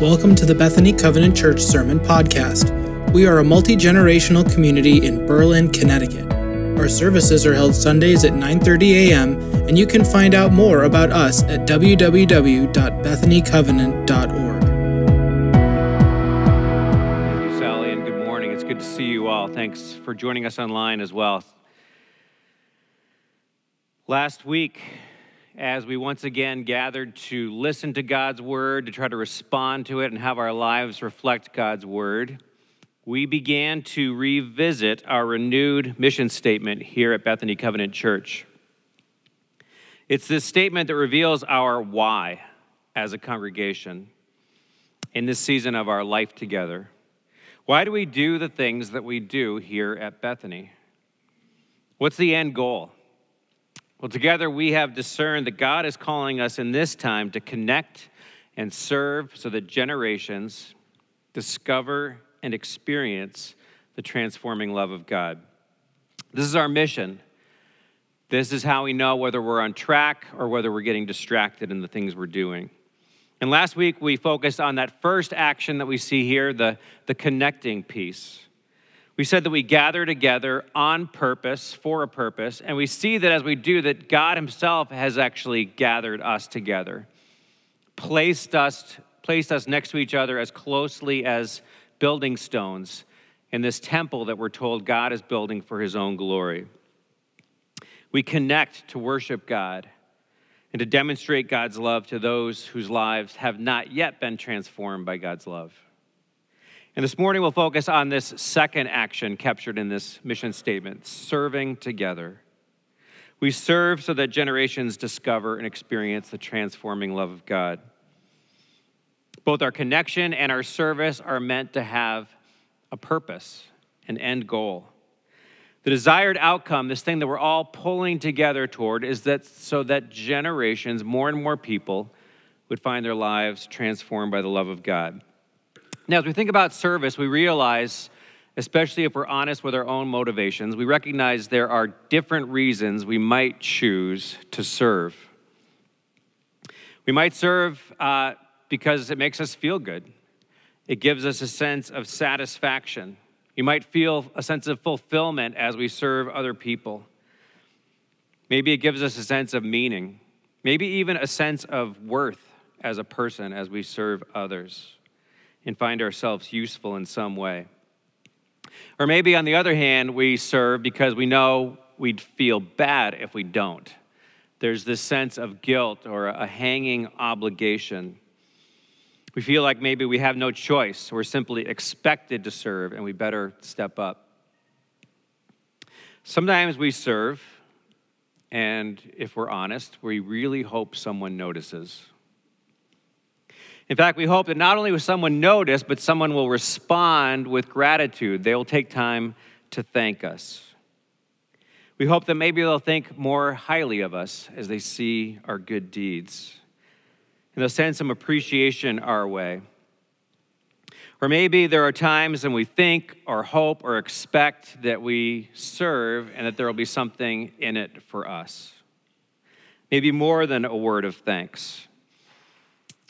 Welcome to the Bethany Covenant Church Sermon Podcast. We are a multi generational community in Berlin, Connecticut. Our services are held Sundays at 9:30 a.m., and you can find out more about us at www.bethanycovenant.org. Thank you, Sally, and good morning. It's good to see you all. Thanks for joining us online as well. Last week, as we once again gathered to listen to God's word, to try to respond to it, and have our lives reflect God's word, we began to revisit our renewed mission statement here at Bethany Covenant Church. It's this statement that reveals our why as a congregation in this season of our life together. Why do we do the things that we do here at Bethany? What's the end goal? Well, together we have discerned that God is calling us in this time to connect and serve so that generations discover and experience the transforming love of God. This is our mission. This is how we know whether we're on track or whether we're getting distracted in the things we're doing. And last week we focused on that first action that we see here, the, the connecting piece. We said that we gather together on purpose, for a purpose, and we see that as we do that God himself has actually gathered us together. Placed us placed us next to each other as closely as building stones in this temple that we're told God is building for his own glory. We connect to worship God and to demonstrate God's love to those whose lives have not yet been transformed by God's love. And this morning we'll focus on this second action captured in this mission statement serving together. We serve so that generations discover and experience the transforming love of God. Both our connection and our service are meant to have a purpose, an end goal. The desired outcome, this thing that we're all pulling together toward, is that so that generations, more and more people, would find their lives transformed by the love of God. Now, as we think about service, we realize, especially if we're honest with our own motivations, we recognize there are different reasons we might choose to serve. We might serve uh, because it makes us feel good, it gives us a sense of satisfaction. You might feel a sense of fulfillment as we serve other people. Maybe it gives us a sense of meaning, maybe even a sense of worth as a person as we serve others and find ourselves useful in some way. Or maybe, on the other hand, we serve because we know we'd feel bad if we don't. There's this sense of guilt or a hanging obligation. We feel like maybe we have no choice. We're simply expected to serve and we better step up. Sometimes we serve, and if we're honest, we really hope someone notices. In fact, we hope that not only will someone notice, but someone will respond with gratitude. They will take time to thank us. We hope that maybe they'll think more highly of us as they see our good deeds. And they'll send some appreciation our way. Or maybe there are times when we think or hope or expect that we serve and that there will be something in it for us. Maybe more than a word of thanks.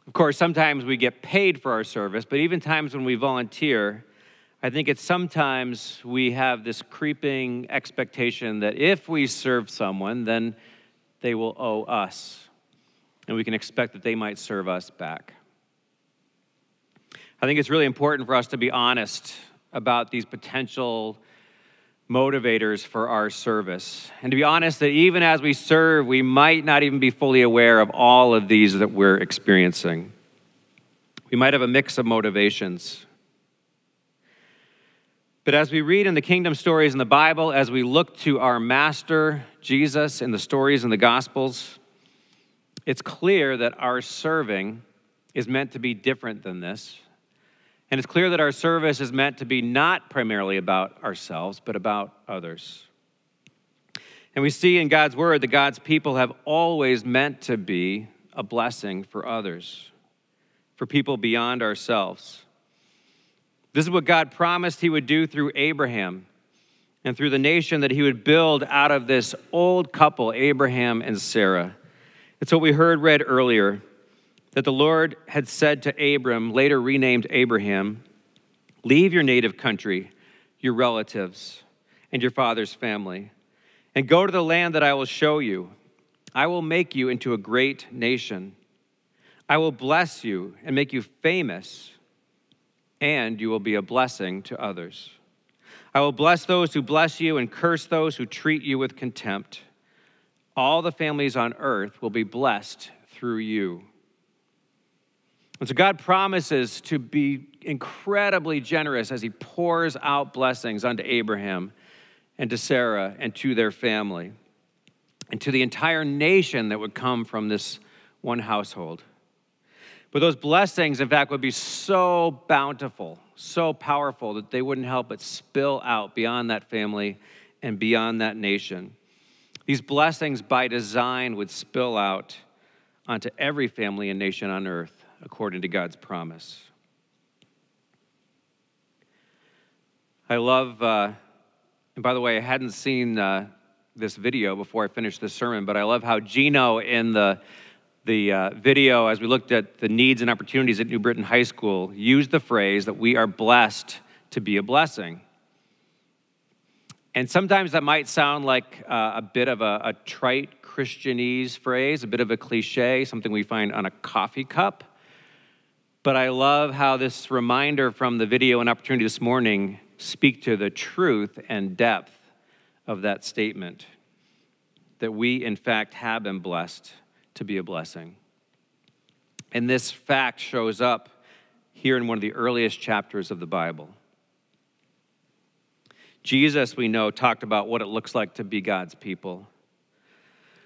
Of course, sometimes we get paid for our service, but even times when we volunteer, I think it's sometimes we have this creeping expectation that if we serve someone, then they will owe us. And we can expect that they might serve us back. I think it's really important for us to be honest about these potential motivators for our service. And to be honest, that even as we serve, we might not even be fully aware of all of these that we're experiencing. We might have a mix of motivations. But as we read in the kingdom stories in the Bible, as we look to our master, Jesus, in the stories in the Gospels, it's clear that our serving is meant to be different than this. And it's clear that our service is meant to be not primarily about ourselves, but about others. And we see in God's word that God's people have always meant to be a blessing for others, for people beyond ourselves. This is what God promised He would do through Abraham and through the nation that He would build out of this old couple, Abraham and Sarah. It's what we heard read earlier that the Lord had said to Abram, later renamed Abraham, Leave your native country, your relatives, and your father's family, and go to the land that I will show you. I will make you into a great nation. I will bless you and make you famous, and you will be a blessing to others. I will bless those who bless you and curse those who treat you with contempt. All the families on earth will be blessed through you. And so God promises to be incredibly generous as he pours out blessings unto Abraham and to Sarah and to their family and to the entire nation that would come from this one household. But those blessings, in fact, would be so bountiful, so powerful that they wouldn't help but spill out beyond that family and beyond that nation. These blessings, by design, would spill out onto every family and nation on earth according to God's promise. I love, uh, and by the way, I hadn't seen uh, this video before I finished this sermon, but I love how Gino in the the uh, video, as we looked at the needs and opportunities at New Britain High School, used the phrase that we are blessed to be a blessing. And sometimes that might sound like uh, a bit of a, a trite Christianese phrase, a bit of a cliche, something we find on a coffee cup. But I love how this reminder from the video and opportunity this morning speak to the truth and depth of that statement that we, in fact, have been blessed to be a blessing. And this fact shows up here in one of the earliest chapters of the Bible. Jesus, we know, talked about what it looks like to be God's people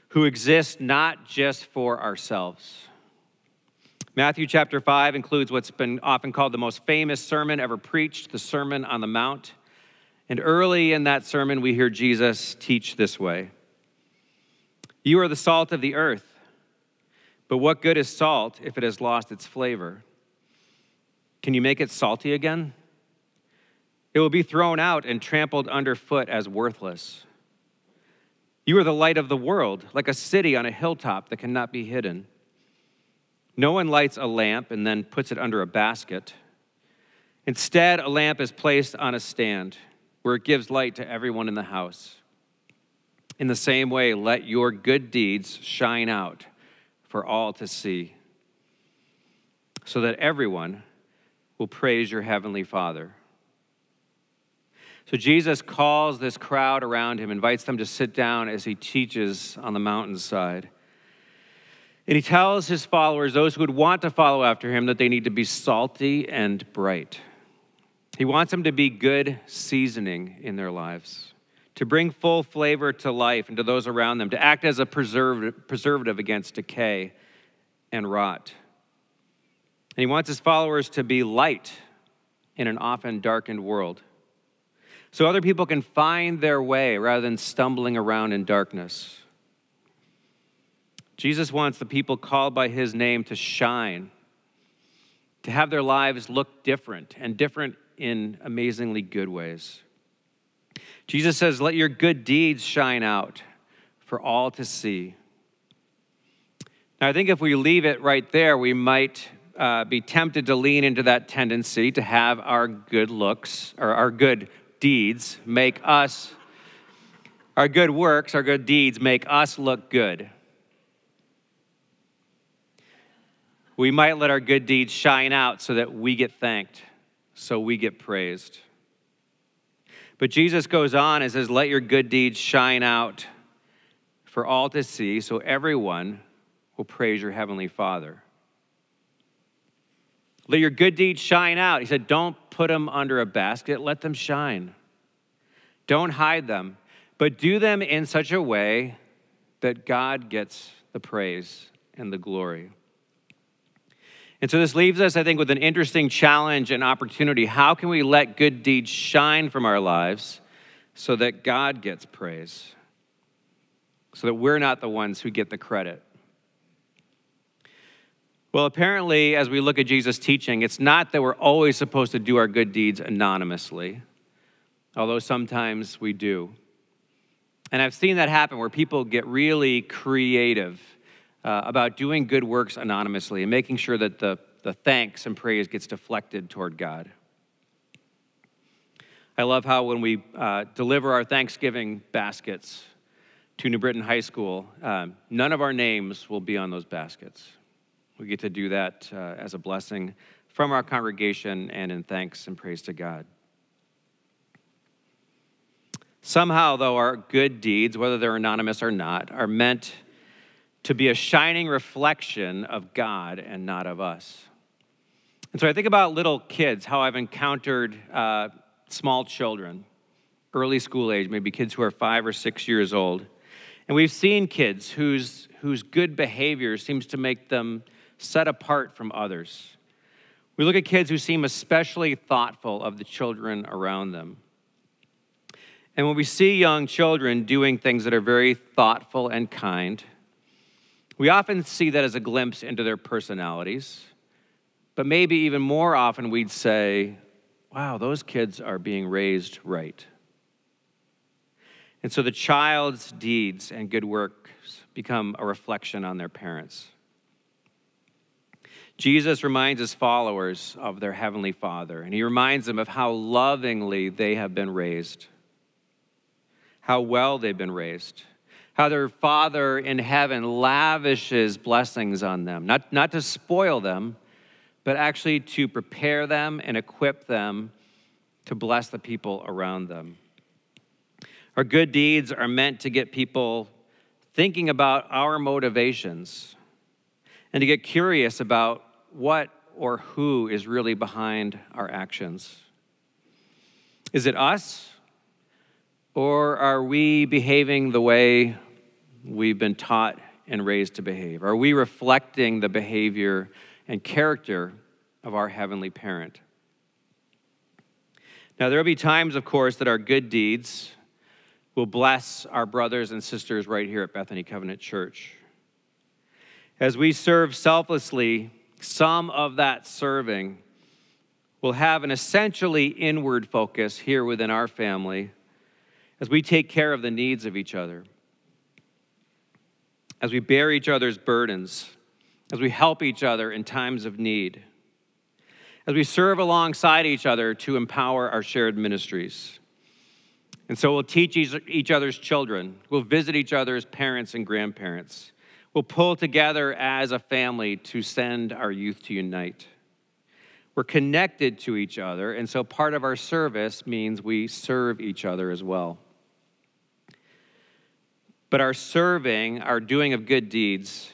who exist not just for ourselves Matthew chapter 5 includes what's been often called the most famous sermon ever preached, the Sermon on the Mount. And early in that sermon, we hear Jesus teach this way You are the salt of the earth, but what good is salt if it has lost its flavor? Can you make it salty again? It will be thrown out and trampled underfoot as worthless. You are the light of the world, like a city on a hilltop that cannot be hidden. No one lights a lamp and then puts it under a basket. Instead, a lamp is placed on a stand where it gives light to everyone in the house. In the same way, let your good deeds shine out for all to see, so that everyone will praise your heavenly Father. So Jesus calls this crowd around him, invites them to sit down as he teaches on the mountainside. And he tells his followers, those who would want to follow after him, that they need to be salty and bright. He wants them to be good seasoning in their lives, to bring full flavor to life and to those around them, to act as a preservative against decay and rot. And he wants his followers to be light in an often darkened world. So other people can find their way rather than stumbling around in darkness. Jesus wants the people called by his name to shine, to have their lives look different and different in amazingly good ways. Jesus says, Let your good deeds shine out for all to see. Now, I think if we leave it right there, we might uh, be tempted to lean into that tendency to have our good looks or our good deeds make us, our good works, our good deeds make us look good. We might let our good deeds shine out so that we get thanked, so we get praised. But Jesus goes on and says, Let your good deeds shine out for all to see, so everyone will praise your heavenly Father. Let your good deeds shine out. He said, Don't put them under a basket, let them shine. Don't hide them, but do them in such a way that God gets the praise and the glory. And so this leaves us, I think, with an interesting challenge and opportunity. How can we let good deeds shine from our lives so that God gets praise? So that we're not the ones who get the credit. Well, apparently, as we look at Jesus' teaching, it's not that we're always supposed to do our good deeds anonymously, although sometimes we do. And I've seen that happen where people get really creative uh, about doing good works anonymously and making sure that the, the thanks and praise gets deflected toward God. I love how when we uh, deliver our Thanksgiving baskets to New Britain High School, um, none of our names will be on those baskets. We get to do that uh, as a blessing from our congregation and in thanks and praise to God. Somehow, though, our good deeds, whether they're anonymous or not, are meant to be a shining reflection of God and not of us. And so I think about little kids, how I've encountered uh, small children, early school age, maybe kids who are five or six years old. And we've seen kids whose, whose good behavior seems to make them set apart from others. We look at kids who seem especially thoughtful of the children around them. And when we see young children doing things that are very thoughtful and kind, we often see that as a glimpse into their personalities. But maybe even more often, we'd say, wow, those kids are being raised right. And so the child's deeds and good works become a reflection on their parents. Jesus reminds his followers of their heavenly Father, and he reminds them of how lovingly they have been raised, how well they've been raised, how their Father in heaven lavishes blessings on them, not, not to spoil them, but actually to prepare them and equip them to bless the people around them. Our good deeds are meant to get people thinking about our motivations and to get curious about what or who is really behind our actions. Is it us? Or are we behaving the way we've been taught and raised to behave? Are we reflecting the behavior and character of our heavenly parent? Now, there will be times, of course, that our good deeds will bless our brothers and sisters right here at Bethany Covenant Church. As we serve selflessly, some of that serving will have an essentially inward focus here within our family as we take care of the needs of each other, as we bear each other's burdens, as we help each other in times of need as we serve alongside each other to empower our shared ministries. And so we'll teach each other's children, we'll visit each other's parents and grandparents, we'll pull together as a family to send our youth to unite. We're connected to each other, and so part of our service means we serve each other as well. But our serving, our doing of good deeds,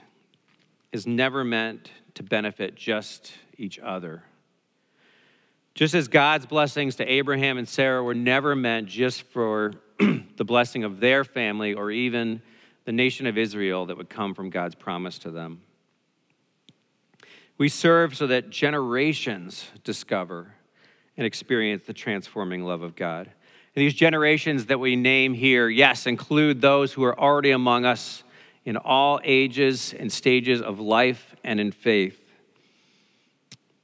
is never meant to benefit just each other. Just as God's blessings to Abraham and Sarah were never meant just for the blessing of their family or even the nation of Israel that would come from God's promise to them. We serve so that generations discover and experience the transforming love of God. These generations that we name here, yes, include those who are already among us in all ages and stages of life and in faith.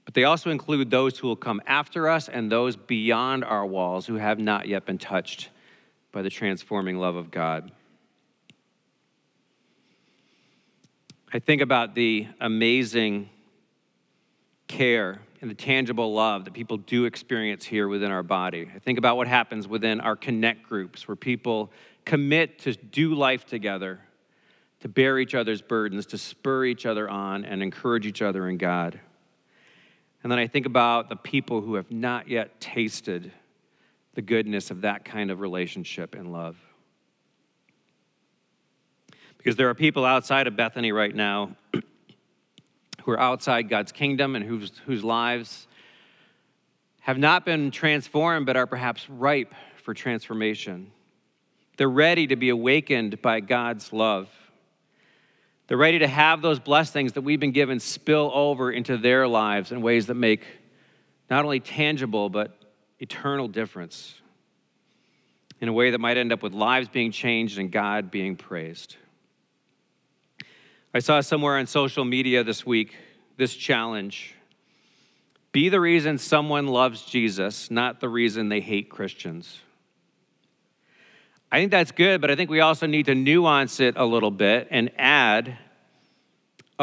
But they also include those who will come after us and those beyond our walls who have not yet been touched by the transforming love of God. I think about the amazing care and the tangible love that people do experience here within our body. I think about what happens within our connect groups where people commit to do life together, to bear each other's burdens, to spur each other on, and encourage each other in God. And then I think about the people who have not yet tasted the goodness of that kind of relationship and love. Because there are people outside of Bethany right now who are outside God's kingdom and whose, whose lives have not been transformed but are perhaps ripe for transformation. They're ready to be awakened by God's love. They're ready to have those blessings that we've been given spill over into their lives in ways that make not only tangible, but eternal difference in a way that might end up with lives being changed and God being praised. I saw somewhere on social media this week this challenge be the reason someone loves Jesus, not the reason they hate Christians. I think that's good, but I think we also need to nuance it a little bit and add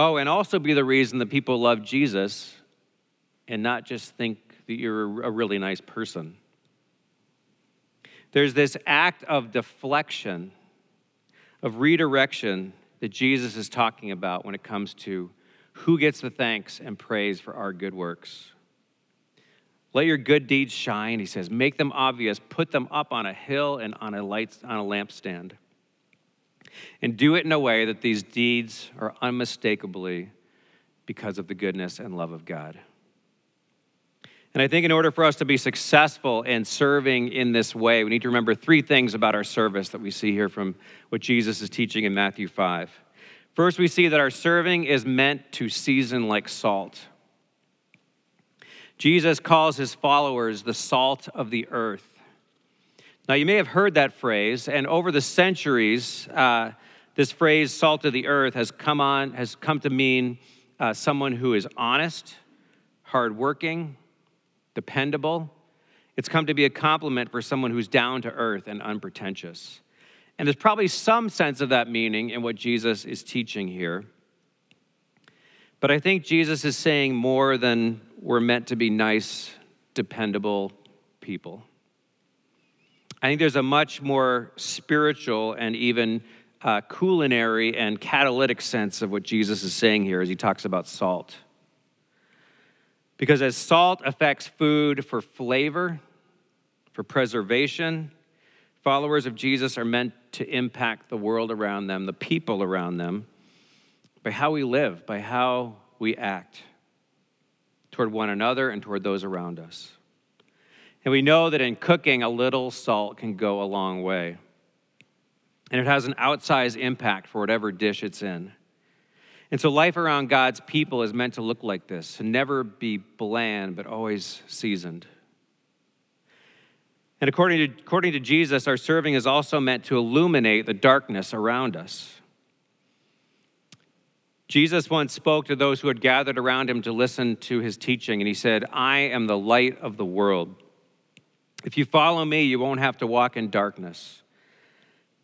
Oh, and also be the reason that people love Jesus and not just think that you're a really nice person. There's this act of deflection, of redirection that Jesus is talking about when it comes to who gets the thanks and praise for our good works. Let your good deeds shine, he says. Make them obvious. Put them up on a hill and on a light on a lampstand. And do it in a way that these deeds are unmistakably because of the goodness and love of God. And I think in order for us to be successful in serving in this way, we need to remember three things about our service that we see here from what Jesus is teaching in Matthew 5. First, we see that our serving is meant to season like salt. Jesus calls his followers the salt of the earth. Now, you may have heard that phrase, and over the centuries, uh, this phrase, salt of the earth, has come, on, has come to mean uh, someone who is honest, hardworking, dependable. It's come to be a compliment for someone who's down to earth and unpretentious. And there's probably some sense of that meaning in what Jesus is teaching here. But I think Jesus is saying more than we're meant to be nice, dependable people. I think there's a much more spiritual and even uh, culinary and catalytic sense of what Jesus is saying here as he talks about salt. Because as salt affects food for flavor, for preservation, followers of Jesus are meant to impact the world around them, the people around them, by how we live, by how we act toward one another and toward those around us. And we know that in cooking, a little salt can go a long way. And it has an outsized impact for whatever dish it's in. And so life around God's people is meant to look like this to never be bland, but always seasoned. And according to, according to Jesus, our serving is also meant to illuminate the darkness around us. Jesus once spoke to those who had gathered around him to listen to his teaching, and he said, I am the light of the world. If you follow me, you won't have to walk in darkness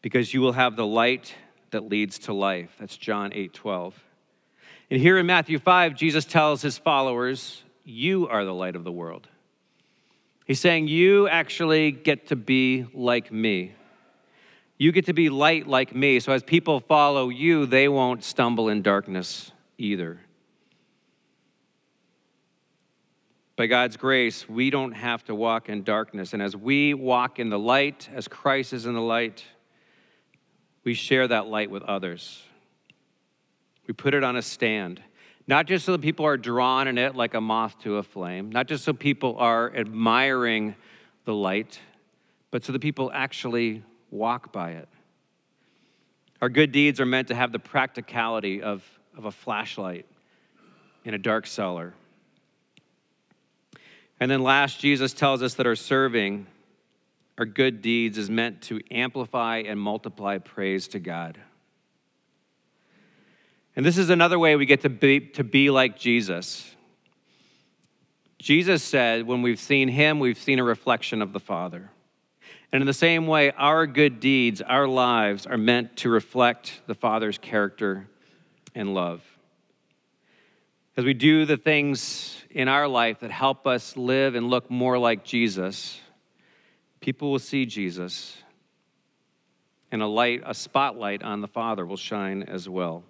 because you will have the light that leads to life. That's John 8 12. And here in Matthew 5, Jesus tells his followers, You are the light of the world. He's saying, You actually get to be like me. You get to be light like me. So as people follow you, they won't stumble in darkness either. By God's grace, we don't have to walk in darkness. And as we walk in the light, as Christ is in the light, we share that light with others. We put it on a stand, not just so that people are drawn in it like a moth to a flame, not just so people are admiring the light, but so that people actually walk by it. Our good deeds are meant to have the practicality of, of a flashlight in a dark cellar. And then last, Jesus tells us that our serving, our good deeds, is meant to amplify and multiply praise to God. And this is another way we get to be, to be like Jesus. Jesus said, when we've seen him, we've seen a reflection of the Father. And in the same way, our good deeds, our lives are meant to reflect the Father's character and love. As we do the things in our life that help us live and look more like Jesus, people will see Jesus, and a light, a spotlight on the Father will shine as well.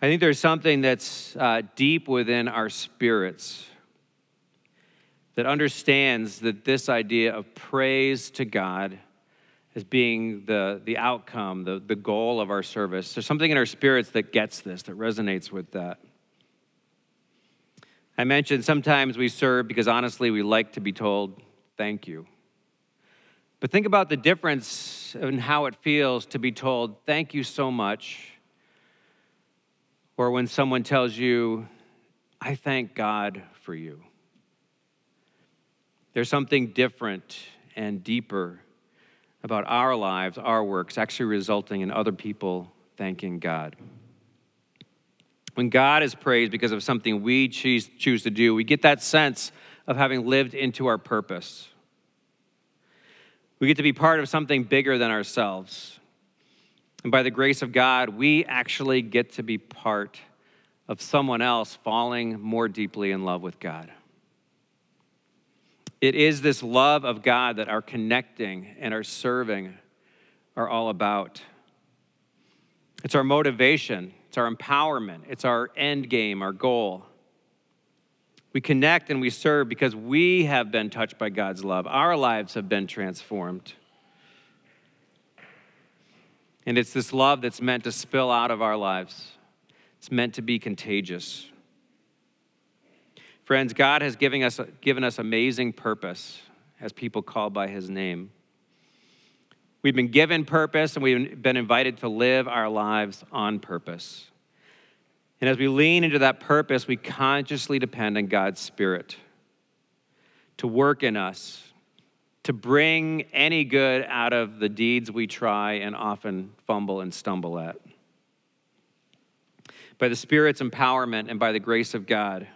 I think there's something that's uh, deep within our spirits that understands that this idea of praise to God as being the, the outcome, the, the goal of our service. There's something in our spirits that gets this, that resonates with that. I mentioned sometimes we serve because honestly we like to be told, thank you. But think about the difference in how it feels to be told, thank you so much or when someone tells you, I thank God for you. There's something different and deeper about our lives, our works, actually resulting in other people thanking God. When God is praised because of something we choose, choose to do, we get that sense of having lived into our purpose. We get to be part of something bigger than ourselves. And by the grace of God, we actually get to be part of someone else falling more deeply in love with God. It is this love of God that our connecting and our serving are all about. It's our motivation, it's our empowerment, it's our end game, our goal. We connect and we serve because we have been touched by God's love. Our lives have been transformed. And it's this love that's meant to spill out of our lives, it's meant to be contagious. Friends, God has given us, given us amazing purpose as people called by his name. We've been given purpose and we've been invited to live our lives on purpose. And as we lean into that purpose, we consciously depend on God's Spirit to work in us, to bring any good out of the deeds we try and often fumble and stumble at. By the Spirit's empowerment and by the grace of God,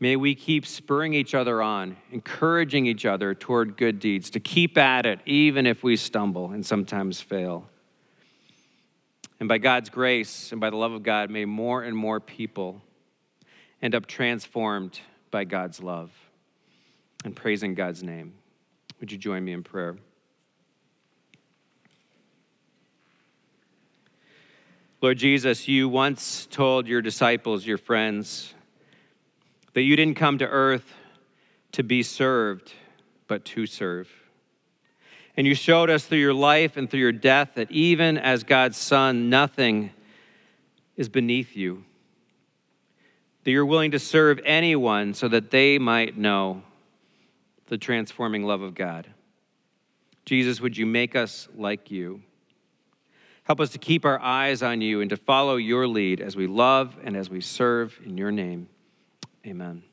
may we keep spurring each other on, encouraging each other toward good deeds, to keep at it even if we stumble and sometimes fail. And by God's grace and by the love of God, may more and more people end up transformed by God's love and praising God's name. Would you join me in prayer? Lord Jesus, you once told your disciples, your friends, that you didn't come to earth to be served, but to serve. And you showed us through your life and through your death that even as God's Son, nothing is beneath you. That you're willing to serve anyone so that they might know the transforming love of God. Jesus, would you make us like you? Help us to keep our eyes on you and to follow your lead as we love and as we serve in your name. Amen.